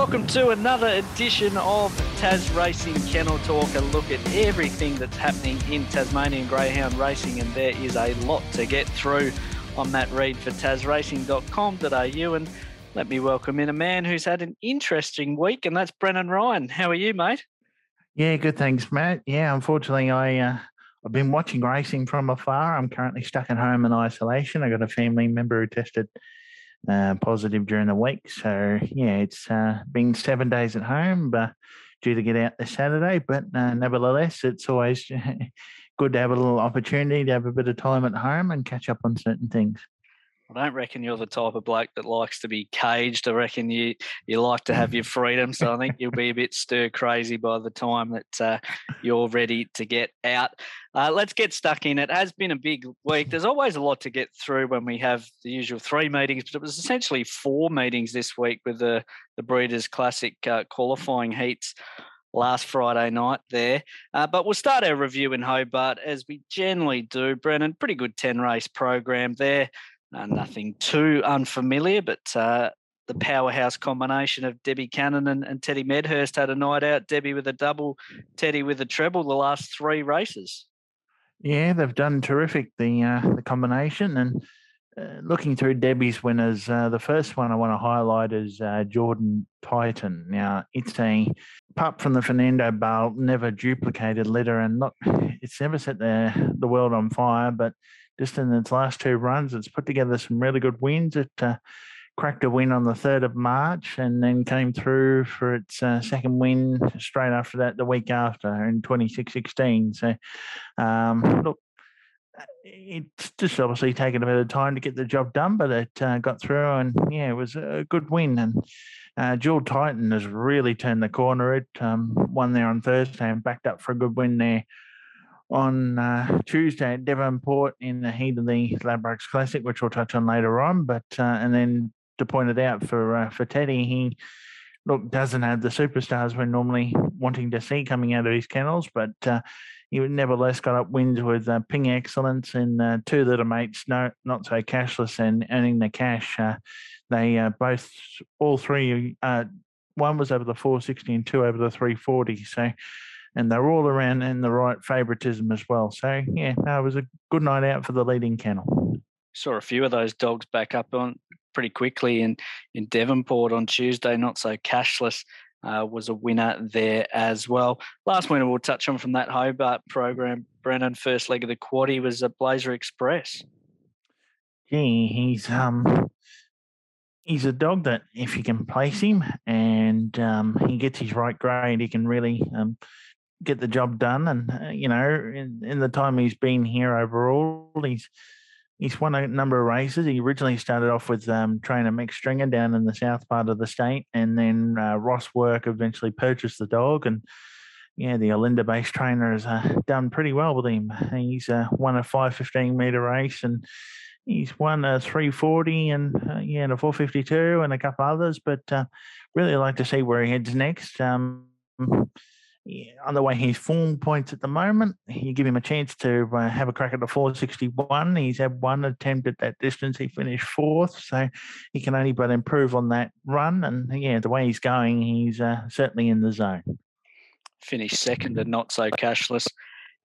Welcome to another edition of Tas Racing Kennel Talk, a look at everything that's happening in Tasmanian Greyhound racing, and there is a lot to get through. I'm Matt Reid for tasracing.com.au, and let me welcome in a man who's had an interesting week, and that's Brennan Ryan. How are you, mate? Yeah, good. Thanks, Matt. Yeah, unfortunately, I uh, I've been watching racing from afar. I'm currently stuck at home in isolation. I got a family member who tested uh, positive during the week. So yeah, it's uh, been seven days at home, but due to get out this Saturday. But uh, nevertheless, it's always good to have a little opportunity to have a bit of time at home and catch up on certain things. I don't reckon you're the type of bloke that likes to be caged. I reckon you you like to have your freedom. So I think you'll be a bit stir crazy by the time that uh, you're ready to get out. Uh, let's get stuck in. It has been a big week. There's always a lot to get through when we have the usual three meetings, but it was essentially four meetings this week with the the Breeders' Classic uh, qualifying heats last Friday night there. Uh, but we'll start our review in Hobart as we generally do. Brennan, pretty good 10 race program there. Uh, nothing too unfamiliar, but uh, the powerhouse combination of Debbie Cannon and, and, Teddy Medhurst had a night out. Debbie with a double, Teddy with a treble the last three races. Yeah, they've done terrific, the, uh, the combination. And uh, looking through Debbie's winners, uh, the first one I want to highlight is uh, Jordan Titan. Now, it's a pup from the Fernando Bale, never duplicated litter, and look, it's never set the, the world on fire, but just in its last two runs. It's put together some really good wins. It uh, cracked a win on the 3rd of March and then came through for its uh, second win straight after that, the week after in 2616. So, um, look, it's just obviously taken a bit of time to get the job done, but it uh, got through and yeah, it was a good win. And uh, Jewel Titan has really turned the corner. It um, won there on Thursday and backed up for a good win there on uh, Tuesday at Devonport in the heat of the Ladbrokes Classic, which we'll touch on later on. But uh, and then to point it out for uh, for Teddy, he look doesn't have the superstars we're normally wanting to see coming out of his kennels, but uh, he nevertheless got up wins with uh, Ping Excellence and uh, two little mates, no, not so cashless and earning the cash. they both, all three, one was over the 460 and two over the 340. So and they're all around in the right favoritism as well. So yeah, no, it was a good night out for the leading kennel. Saw a few of those dogs back up on pretty quickly in in Devonport on Tuesday. Not so cashless. Uh, was a winner there as well. Last winner we'll touch on from that Hobart program, Brennan. First leg of the quad, he was a Blazer Express. Gee, he's um he's a dog that if you can place him and um, he gets his right grade, he can really um, get the job done. And uh, you know, in, in the time he's been here overall, he's he's won a number of races. He originally started off with um, trainer Mick Stringer down in the south part of the state, and then uh, Ross Work eventually purchased the dog. And yeah, the Olinda-based trainer has uh, done pretty well with him. He's uh, won a 515 meter race and. He's won a 340 and uh, yeah, and a 452 and a couple others, but uh, really like to see where he heads next. Um, on the way his form points at the moment, you give him a chance to uh, have a crack at the 461. He's had one attempt at that distance. He finished fourth, so he can only but improve on that run. And yeah, the way he's going, he's uh, certainly in the zone. Finished second and not so cashless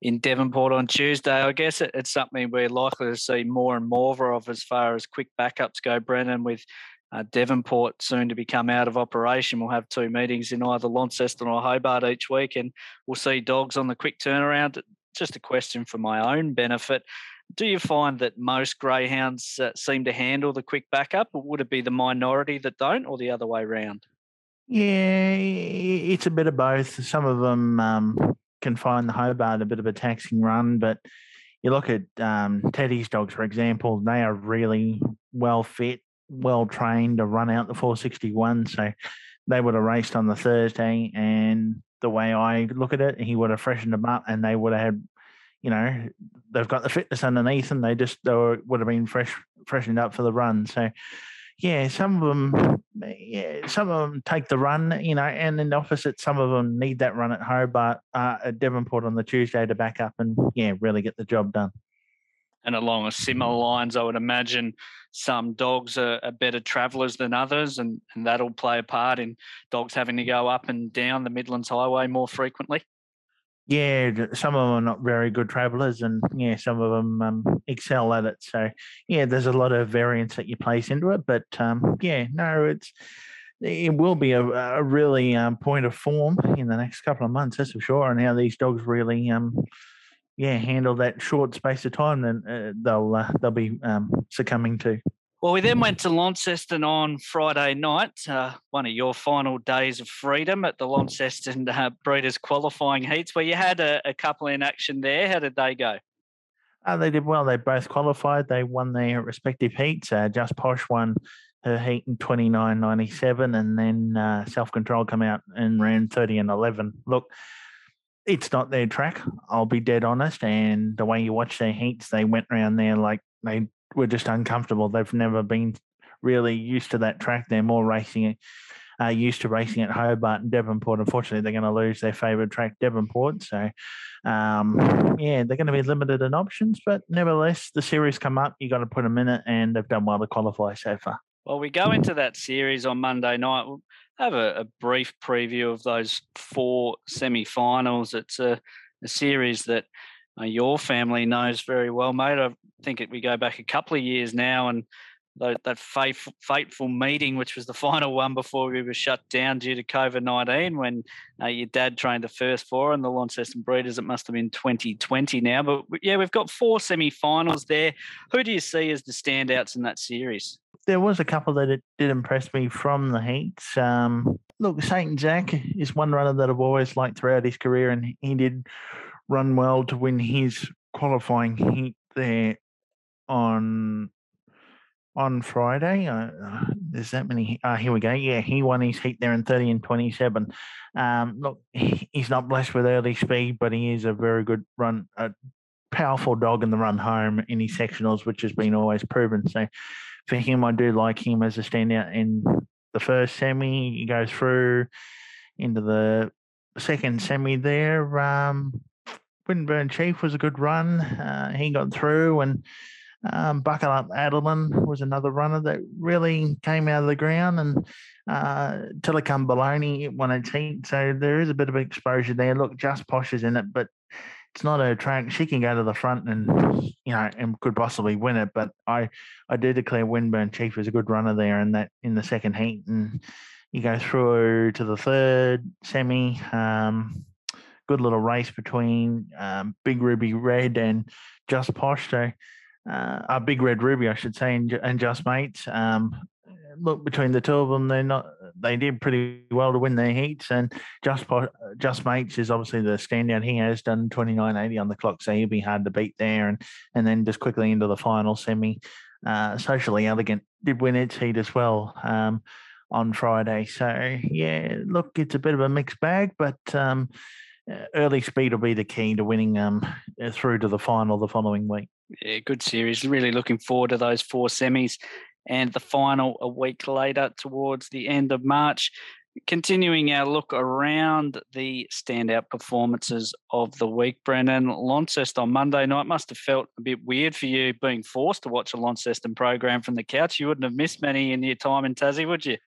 in Devonport on Tuesday. I guess it, it's something we're likely to see more and more of as far as quick backups go, Brennan, with uh, Devonport soon to become out of operation. We'll have two meetings in either Launceston or Hobart each week, and we'll see dogs on the quick turnaround. Just a question for my own benefit. Do you find that most greyhounds uh, seem to handle the quick backup, or would it be the minority that don't, or the other way around? Yeah, it's a bit of both. Some of them um, can find the Hobart a bit of a taxing run, but you look at um, Teddy's dogs, for example, they are really well fit well trained to run out the 461. So they would have raced on the Thursday, and the way I look at it, he would have freshened them up, and they would have had, you know, they've got the fitness underneath, and they just they were, would have been fresh freshened up for the run. So. Yeah, some of them, yeah, some of them take the run, you know, and in the opposite, some of them need that run at Hobart, uh, at Devonport on the Tuesday to back up and yeah, really get the job done. And along a similar lines, I would imagine some dogs are, are better travellers than others, and, and that'll play a part in dogs having to go up and down the Midlands Highway more frequently. Yeah, some of them are not very good travellers, and yeah, some of them um, excel at it. So yeah, there's a lot of variance that you place into it, but um, yeah, no, it's it will be a, a really um, point of form in the next couple of months, that's for sure, and how these dogs really, um, yeah, handle that short space of time. Then uh, they'll uh, they'll be um, succumbing to. Well, we then went to Launceston on Friday night, uh, one of your final days of freedom at the Launceston uh, Breeders' qualifying heats, where you had a, a, couple in action there. How did they go? Uh, they did well. They both qualified. They won their respective heats. Uh, Just Posh won her heat in 29.97 and then uh, self control come out and ran 30 and 11 look it's not their track i'll be dead honest and the way you watch their heats they went around there like they were just uncomfortable they've never been really used to that track they're more racing uh, used to racing at Hobart and Devonport. Unfortunately, they're going to lose their favourite track, Devonport. So, um, yeah, they're going to be limited in options, but nevertheless, the series come up. You got to put them in it, and they've done well to qualify so far. Well, we go into that series on Monday night. Have a, a brief preview of those four semi-finals. It's a, a series that uh, your family knows very well, mate. I think it, we go back a couple of years now, and that, that fateful, fateful meeting, which was the final one before we were shut down due to COVID 19, when uh, your dad trained the first four and the Launceston Breeders. It must have been 2020 now. But yeah, we've got four semi finals there. Who do you see as the standouts in that series? There was a couple that it did impress me from the heats. Um, look, Saint Jack is one runner that I've always liked throughout his career, and he did run well to win his qualifying heat there on on Friday. Uh, there's that many. Uh, here we go. Yeah, he won his heat there in 30 and 27. Um, look, he's not blessed with early speed, but he is a very good run, a powerful dog in the run home in his sectionals, which has been always proven. So for him, I do like him as a standout in the first semi. He goes through into the second semi there. Um, Winburn Chief was a good run. Uh, he got through, and um, Buckle Up Adeline was another runner that really came out of the ground. And uh, Tillicum Baloney won its heat. So there is a bit of exposure there. Look, Just Posh is in it, but it's not a track. She can go to the front and you know and could possibly win it. But I I do declare Winburn Chief is a good runner there in that in the second heat, and you go through to the third semi. Um, good little race between um, Big Ruby Red and Just Posh. So uh, a Big Red Ruby, I should say, and, and Just Mates. Um, look between the two of them, they're not. They did pretty well to win their heats, and just just mates is obviously the standout. He has done twenty nine eighty on the clock, so he'll be hard to beat there. And and then just quickly into the final semi, uh, socially elegant did win its heat as well um, on Friday. So yeah, look, it's a bit of a mixed bag, but. Um, early speed will be the key to winning um, through to the final the following week. Yeah, good series. Really looking forward to those four semis and the final a week later towards the end of March. Continuing our look around the standout performances of the week, Brennan. Launceston on Monday night must have felt a bit weird for you being forced to watch a Launceston program from the couch. You wouldn't have missed many in your time in Tassie, would you?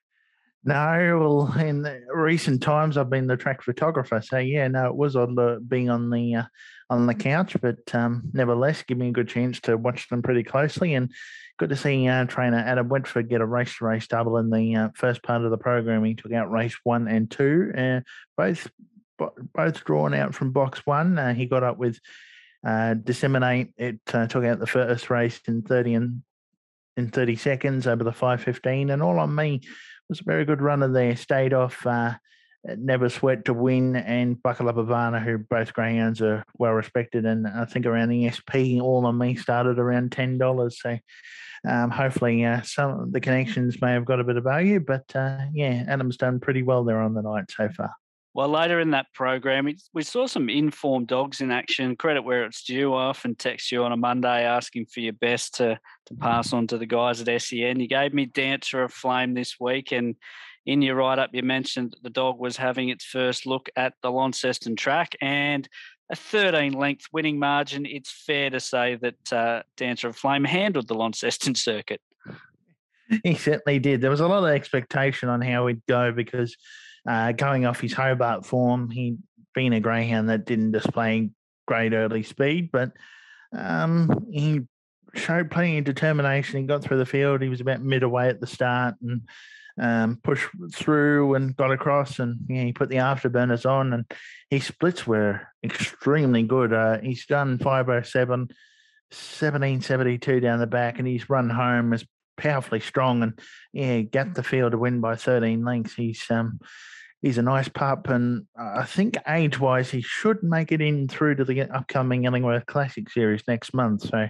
No, well, in recent times I've been the track photographer, so yeah, no, it was odd being on the uh, on the couch, but um, nevertheless, give me a good chance to watch them pretty closely, and good to see uh, trainer Adam Wentford get a race to race double in the uh, first part of the program. He took out race one and two, uh, both both drawn out from box one. Uh, he got up with uh, disseminate. It uh, took out the first race in thirty and in thirty seconds over the five fifteen, and all on me was a very good runner there. Stayed off. Never Sweat to win and Buckle Up Ivana, who both greyhounds are well respected. And I think around the SP, all on me started around $10. So um, hopefully uh, some of the connections may have got a bit of value. But uh, yeah, Adam's done pretty well there on the night so far. Well, later in that program, we saw some informed dogs in action. Credit where it's due. I often text you on a Monday asking for your best to to pass on to the guys at SEN. You gave me Dancer of Flame this week, and in your write up, you mentioned the dog was having its first look at the Launceston track, and a 13 length winning margin, it's fair to say that uh, Dancer of Flame handled the Launceston circuit. He certainly did. There was a lot of expectation on how he'd go because uh, going off his Hobart form, he'd been a greyhound that didn't display great early speed, but um, he showed plenty of determination. He got through the field. He was about midway at the start and um, pushed through and got across. And yeah, he put the afterburners on, and his splits were extremely good. Uh, he's done 507, 1772 down the back, and he's run home was powerfully strong. And yeah, got the field to win by 13 lengths. He's um, he's a nice pup, and I think age wise, he should make it in through to the upcoming Ellingworth Classic Series next month. So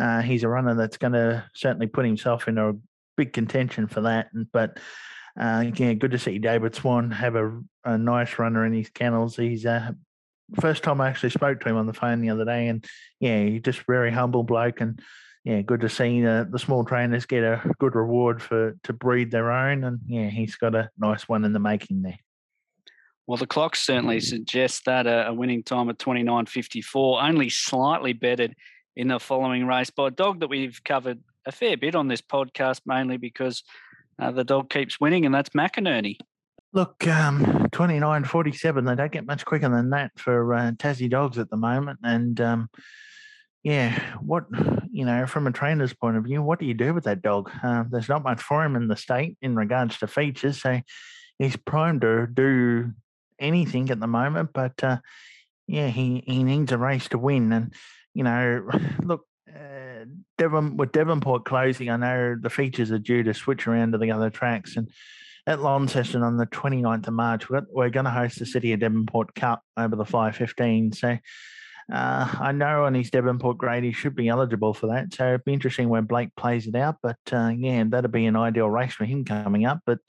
uh, he's a runner that's going to certainly put himself in a big contention for that. But uh, yeah, good to see David Swan have a, a nice runner in his kennels. He's uh, first time I actually spoke to him on the phone the other day, and yeah, he's just very humble bloke and yeah, good to see uh, the small trainers get a good reward for to breed their own, and yeah, he's got a nice one in the making there. Well, the clock certainly suggests that a, a winning time of 29.54, only slightly bettered in the following race by a dog that we've covered a fair bit on this podcast, mainly because uh, the dog keeps winning, and that's McInerney. Look, um, 29 47, they don't get much quicker than that for uh, Tassie dogs at the moment. And um, yeah, what, you know, from a trainer's point of view, what do you do with that dog? Uh, there's not much for him in the state in regards to features. So he's primed to do anything at the moment, but uh, yeah, he, he needs a race to win. And, you know, look, uh, Devon with Devonport closing, I know the features are due to switch around to the other tracks. And at Launceston on the 29th of March, we're, we're going to host the City of Devonport Cup over the 515. So uh, I know on his Devonport grade he should be eligible for that. So it'd be interesting where Blake plays it out. But uh, yeah, that'd be an ideal race for him coming up. But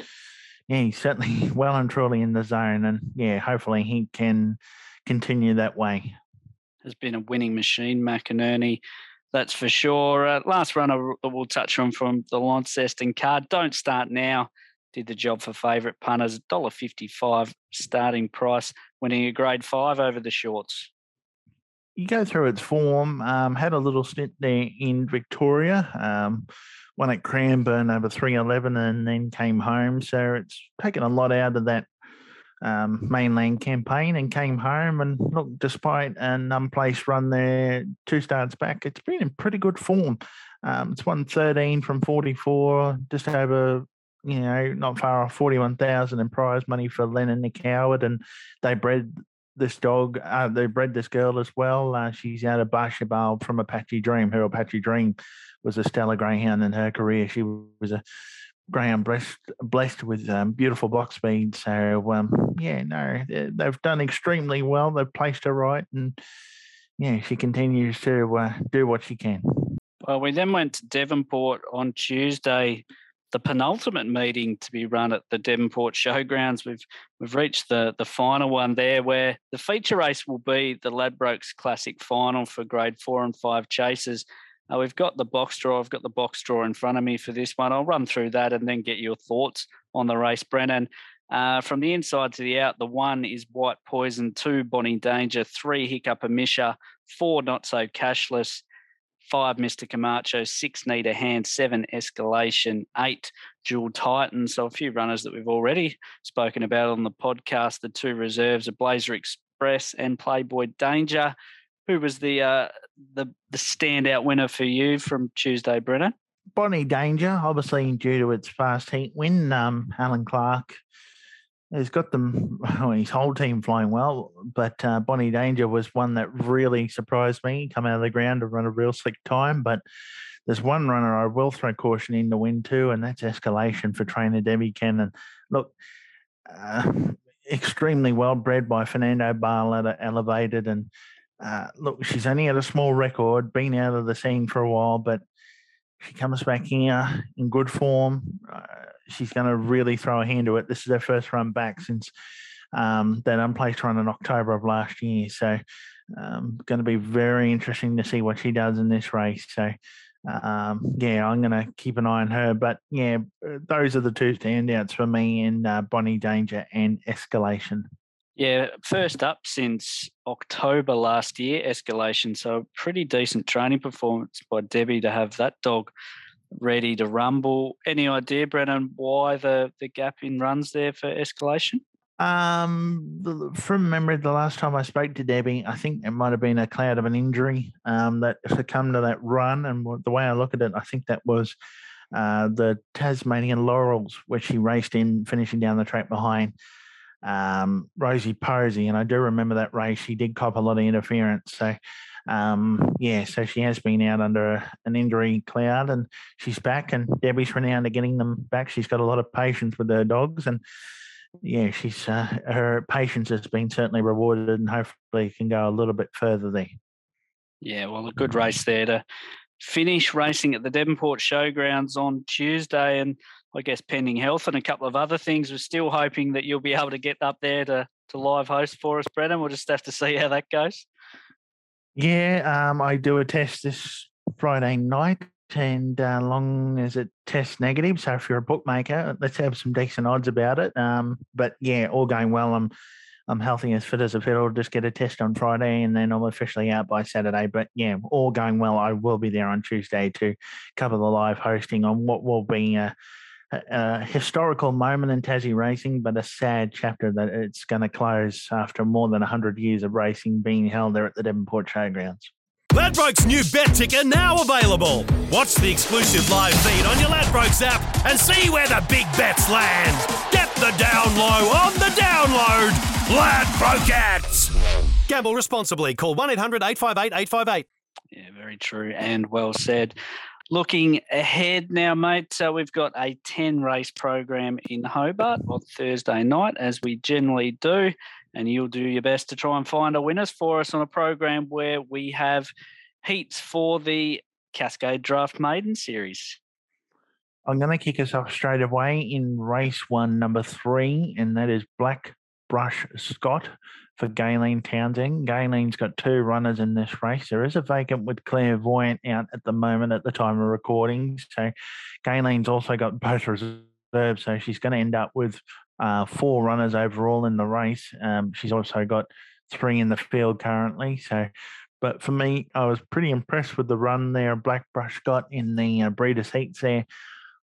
yeah, he's certainly well and truly in the zone, and yeah, hopefully he can continue that way. Has been a winning machine, McInerney. That's for sure. Uh, last runner we'll touch on from the Launceston card. Don't start now. Did the job for favourite punters. $1.55 starting price, winning a grade five over the shorts. You go through its form. Um, had a little stint there in Victoria. Um, won at Cranbourne over 311 and then came home. So it's taken a lot out of that um, mainland campaign and came home. And look, despite an unplaced run there, two starts back, it's been in pretty good form. Um, it's won 13 from 44, just over, you know, not far off 41,000 in prize money for Len and Nick Howard. And they bred this dog, uh, they bred this girl as well. Uh, she's out of Barcia Bale from Apache Dream, her Apache Dream was a stellar greyhound in her career. She was a greyhound blessed, blessed with um, beautiful box speed. So um, yeah, no, they've done extremely well. They've placed her right, and yeah, she continues to uh, do what she can. Well, we then went to Devonport on Tuesday, the penultimate meeting to be run at the Devonport Showgrounds. We've we've reached the the final one there, where the feature race will be the Ladbrokes Classic Final for Grade Four and Five chasers. Uh, we've got the box draw. I've got the box draw in front of me for this one. I'll run through that and then get your thoughts on the race, Brennan. Uh, from the inside to the out, the one is White Poison, two Bonnie Danger, three Hiccup Amisha, four Not So Cashless, five Mr. Camacho, six Need a Hand, seven Escalation, eight Jewel Titan. So a few runners that we've already spoken about on the podcast. The two reserves are Blazer Express and Playboy Danger. Who was the uh, the the standout winner for you from Tuesday, Brennan? Bonnie Danger, obviously due to its fast heat win. Um, Alan Clark has got them, well, his whole team flying well, but uh, Bonnie Danger was one that really surprised me. Come out of the ground to run a real slick time, but there's one runner I will throw caution in the win too, and that's escalation for trainer Debbie Cannon. Look, uh, extremely well bred by Fernando Barletta, elevated and uh, look, she's only had a small record, been out of the scene for a while, but she comes back here in good form. Uh, she's going to really throw a hand to it. This is her first run back since um, that unplaced run in October of last year. So, um, going to be very interesting to see what she does in this race. So, um, yeah, I'm going to keep an eye on her. But yeah, those are the two standouts for me in uh, Bonnie Danger and Escalation. Yeah, first up since October last year, escalation. So pretty decent training performance by Debbie to have that dog ready to rumble. Any idea, Brennan, why the, the gap in runs there for escalation? Um, from memory, the last time I spoke to Debbie, I think it might have been a cloud of an injury um, that succumbed to that run. And the way I look at it, I think that was uh, the Tasmanian Laurels, which she raced in, finishing down the track behind um, Rosie Posey. And I do remember that race. She did cop a lot of interference. So, um, yeah, so she has been out under an injury cloud and she's back. And Debbie's renowned to getting them back. She's got a lot of patience with her dogs. And yeah, she's uh, her patience has been certainly rewarded, and hopefully can go a little bit further there. Yeah, well, a good race there to finish racing at the Devonport Showgrounds on Tuesday, and I guess pending health and a couple of other things, we're still hoping that you'll be able to get up there to to live host for us, Brennan. We'll just have to see how that goes. Yeah, um, I do a test this Friday night and uh, long as it tests negative. So if you're a bookmaker, let's have some decent odds about it. Um, but yeah, all going well. I'm I'm healthy as fit as a fiddle. Just get a test on Friday, and then I'm officially out by Saturday. But yeah, all going well. I will be there on Tuesday to cover the live hosting on what will be a, a historical moment in Tassie racing, but a sad chapter that it's going to close after more than 100 years of racing being held there at the Devonport Showgrounds. Ladbrokes new bet ticker now available. Watch the exclusive live feed on your Ladbrokes app and see where the big bets land. Get the down low on the download. Ladbrokes. Gamble responsibly. Call 1 800 858 858. Yeah, very true and well said. Looking ahead now, mate, so we've got a 10 race program in Hobart on Thursday night, as we generally do and you'll do your best to try and find a winners for us on a program where we have heats for the Cascade Draft Maiden Series. I'm going to kick us off straight away in race one, number three, and that is Black Brush Scott for Galen Townsend. Galen's got two runners in this race. There is a vacant with Clairvoyant out at the moment at the time of recording. So Galen's also got both reserves. So she's going to end up with uh, four runners overall in the race. Um, she's also got three in the field currently. So, but for me, I was pretty impressed with the run there Black Brush got in the uh, breeders' heats there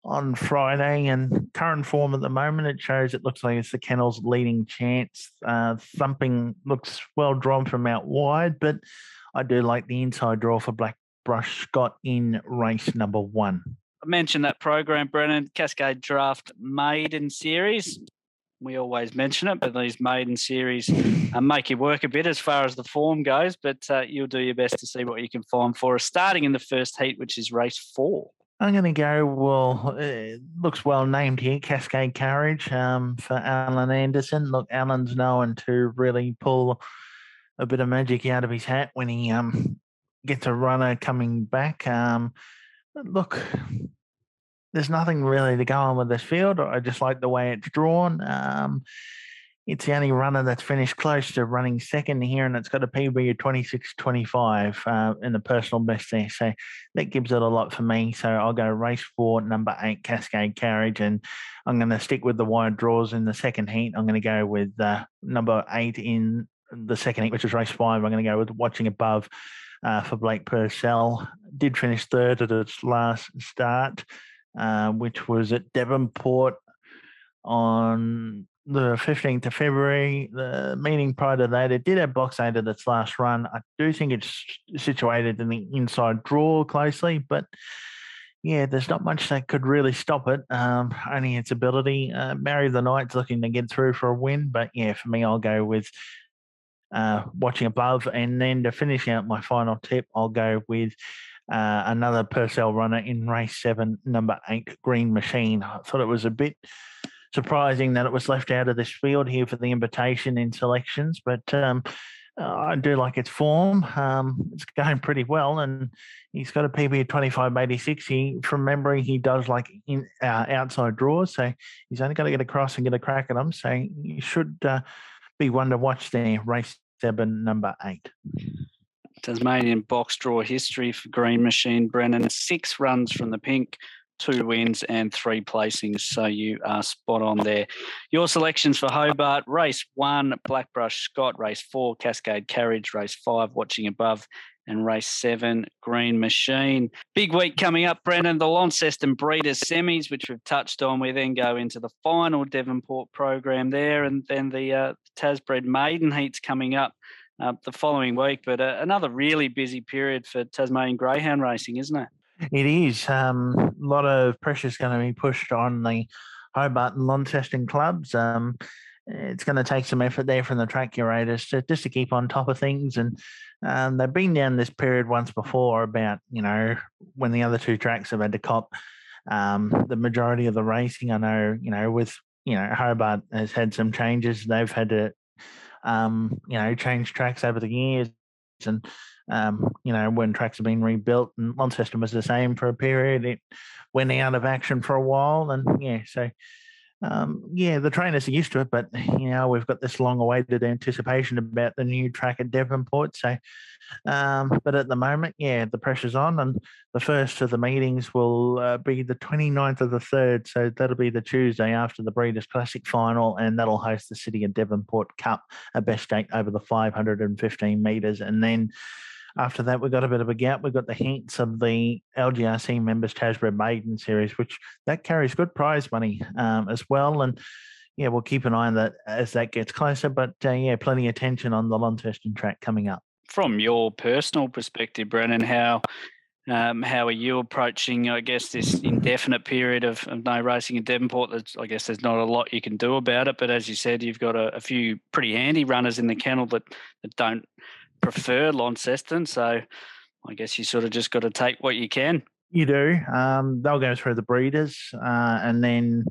on Friday. And current form at the moment, it shows it looks like it's the kennel's leading chance. Uh, thumping looks well drawn from out wide, but I do like the inside draw for Black Brush Scott in race number one. I mentioned that program, Brennan, Cascade Draft Maiden Series we always mention it, but these maiden series uh, make you work a bit as far as the form goes. But uh, you'll do your best to see what you can find for us, starting in the first heat, which is race four. I'm going to go, well, it looks well named here, Cascade Courage um, for Alan Anderson. Look, Alan's known to really pull a bit of magic out of his hat when he um, gets a runner coming back. Um, look, there's nothing really to go on with this field. I just like the way it's drawn. Um, it's the only runner that's finished close to running second here, and it's got a PB of 26.25 uh, in the personal best there. So that gives it a lot for me. So I'll go race four, number eight, Cascade Carriage, and I'm going to stick with the wide draws in the second heat. I'm going to go with uh, number eight in the second heat, which is race five. I'm going to go with watching above uh, for Blake Purcell. Did finish third at its last start. Uh, which was at Devonport on the 15th of February. The meeting prior to that, it did have box eight at its last run. I do think it's situated in the inside draw closely, but yeah, there's not much that could really stop it. Um, only its ability. Uh, Marry the Knight's looking to get through for a win, but yeah, for me, I'll go with uh, watching above. And then to finish out my final tip, I'll go with uh, another Purcell runner in race seven, number eight, Green Machine. I thought it was a bit surprising that it was left out of this field here for the invitation in selections, but um, I do like its form. Um, it's going pretty well, and he's got a PB of 2586. He, from memory, he does like in uh, outside draws, so he's only got to get across and get a crack at them. So he should uh, be one to watch there. Race seven, number eight. Tasmanian box draw history for Green Machine Brennan. Six runs from the pink, two wins and three placings. So you are spot on there. Your selections for Hobart race one, Blackbrush Scott, race four, Cascade Carriage, race five, Watching Above, and race seven, Green Machine. Big week coming up, Brennan. The Launceston Breeders semis, which we've touched on. We then go into the final Devonport program there, and then the uh, Tasbred Maiden Heats coming up. Uh, the following week, but uh, another really busy period for Tasmanian Greyhound racing, isn't it? It is. Um, a lot of pressure is going to be pushed on the Hobart and Launceston clubs. Um, it's going to take some effort there from the track curators to, just to keep on top of things. And um, they've been down this period once before about, you know, when the other two tracks have had to cop um, the majority of the racing. I know, you know, with, you know, Hobart has had some changes. They've had to um, you know, changed tracks over the years. And, um, you know, when tracks have been rebuilt and Launceston was the same for a period, it went out of action for a while. And yeah, so um, yeah, the trainers are used to it, but you know we've got this long-awaited anticipation about the new track at Devonport. So, um, but at the moment, yeah, the pressure's on, and the first of the meetings will uh, be the 29th of the third. So that'll be the Tuesday after the Breeders' Classic final, and that'll host the City of Devonport Cup, a best over the 515 meters, and then after that, we've got a bit of a gap. We've got the hints of the LGRC members Tasbred Maiden series, which that carries good prize money um, as well. And yeah, we'll keep an eye on that as that gets closer. But uh, yeah, plenty of tension on the Launceston track coming up. From your personal perspective, Brennan, how um, how are you approaching, I guess, this indefinite period of, of no racing in Devonport? That's, I guess there's not a lot you can do about it, but as you said, you've got a, a few pretty handy runners in the kennel that, that don't prefer Launceston. So I guess you sort of just got to take what you can. You do. Um, they'll go through the breeders, uh, and then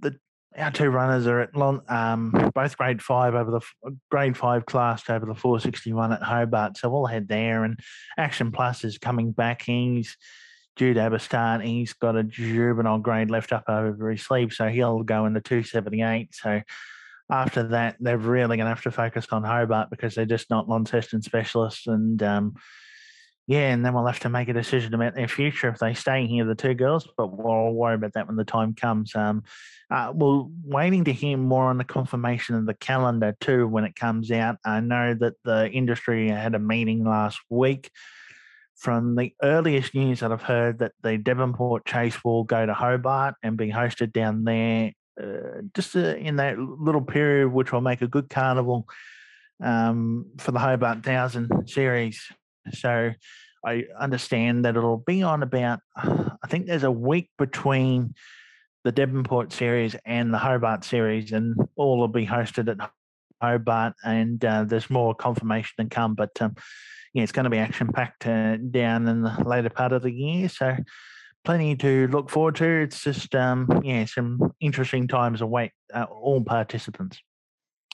the our two runners are at long, um, both grade five over the grade five class over the 461 at Hobart. So we'll head there. And Action Plus is coming back. He's due to have a start. He's got a juvenile grade left up over his sleeve, so he'll go in the 278. So after that, they're really going to have to focus on Hobart because they're just not Launceston specialists. And um, yeah, and then we'll have to make a decision about their future if they stay here, the two girls. But we'll worry about that when the time comes. Um, uh, we're waiting to hear more on the confirmation of the calendar too when it comes out. I know that the industry had a meeting last week. From the earliest news that I've heard, that the Devonport Chase will go to Hobart and be hosted down there uh, just uh, in that little period, which will make a good carnival um, for the Hobart Thousand series. So I understand that it'll be on about, I think there's a week between the Devonport series and the Hobart series, and all will be hosted at Hobart. And uh, there's more confirmation to come, but um, yeah, it's going to be action packed uh, down in the later part of the year. So plenty to look forward to. It's just, um, yeah, some interesting times await uh, all participants.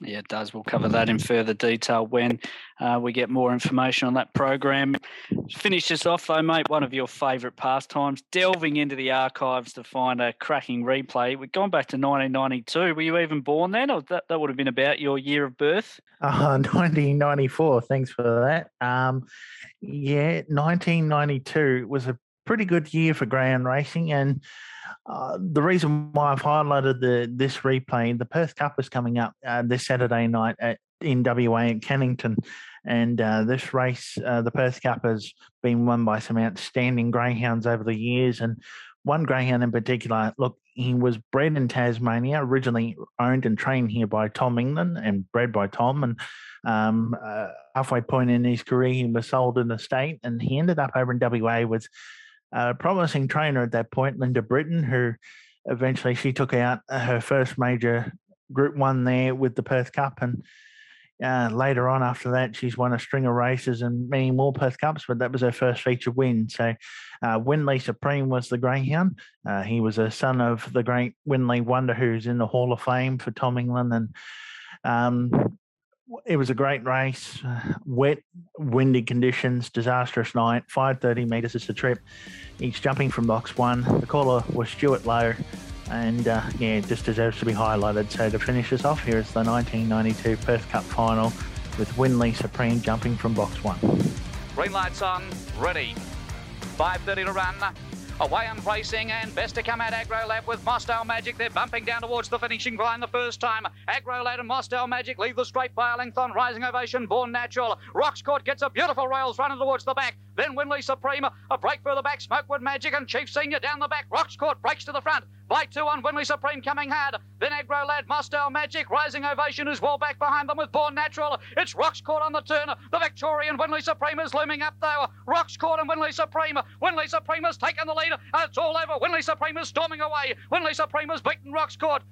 Yeah, it does. We'll cover that in further detail when uh, we get more information on that program. Finish this off, though, mate. One of your favourite pastimes, delving into the archives to find a cracking replay. We've gone back to 1992. Were you even born then, or that, that would have been about your year of birth? Uh, 1994. Thanks for that. Um, yeah, 1992 was a pretty good year for greyhound racing. And uh, the reason why I've highlighted the this replay, the Perth Cup is coming up uh, this Saturday night at in WA at Cannington. And uh, this race, uh, the Perth Cup, has been won by some outstanding greyhounds over the years. And one greyhound in particular, look, he was bred in Tasmania, originally owned and trained here by Tom England and bred by Tom. And um, uh, halfway point in his career, he was sold in the state, and he ended up over in WA with a promising trainer at that point, Linda Britton, who eventually she took out her first major Group One there with the Perth Cup, and uh, later on after that, she's won a string of races and many more Perth Cups, but that was her first feature win. So, uh, Winley Supreme was the greyhound. Uh, he was a son of the great Winley Wonder, who's in the Hall of Fame for Tom England, and um, it was a great race. Wet, windy conditions, disastrous night. 530 metres is the trip. Each jumping from box one. The caller was Stuart Lowe, and uh, yeah, it just deserves to be highlighted. So to finish us off, here is the 1992 Perth Cup final with Winley Supreme jumping from box one. Green lights on, ready. 5.30 to run. Away and racing and best to come out Agro Lad with Mostel Magic. They're bumping down towards the finishing line the first time. Agro Lad and Mostel Magic leave the straight by a length on Rising Ovation, Born Natural. Rocks Court gets a beautiful rails running towards the back. Then Winley Supreme, a break further back, Smokewood Magic and Chief Senior down the back. Rocks Court breaks to the front. Flight 2 on Winley Supreme coming hard. Then Agro Lad, Mostel Magic, Rising Ovation is well back behind them with Born Natural. It's Rocks Court on the turn. The Victorian Winley Supreme is looming up though. Rocks Court and Winley Supreme. Winley Supreme has taken the lead. It's all over. Winley Supreme is storming away. Winley Supreme has beaten Rocks Court.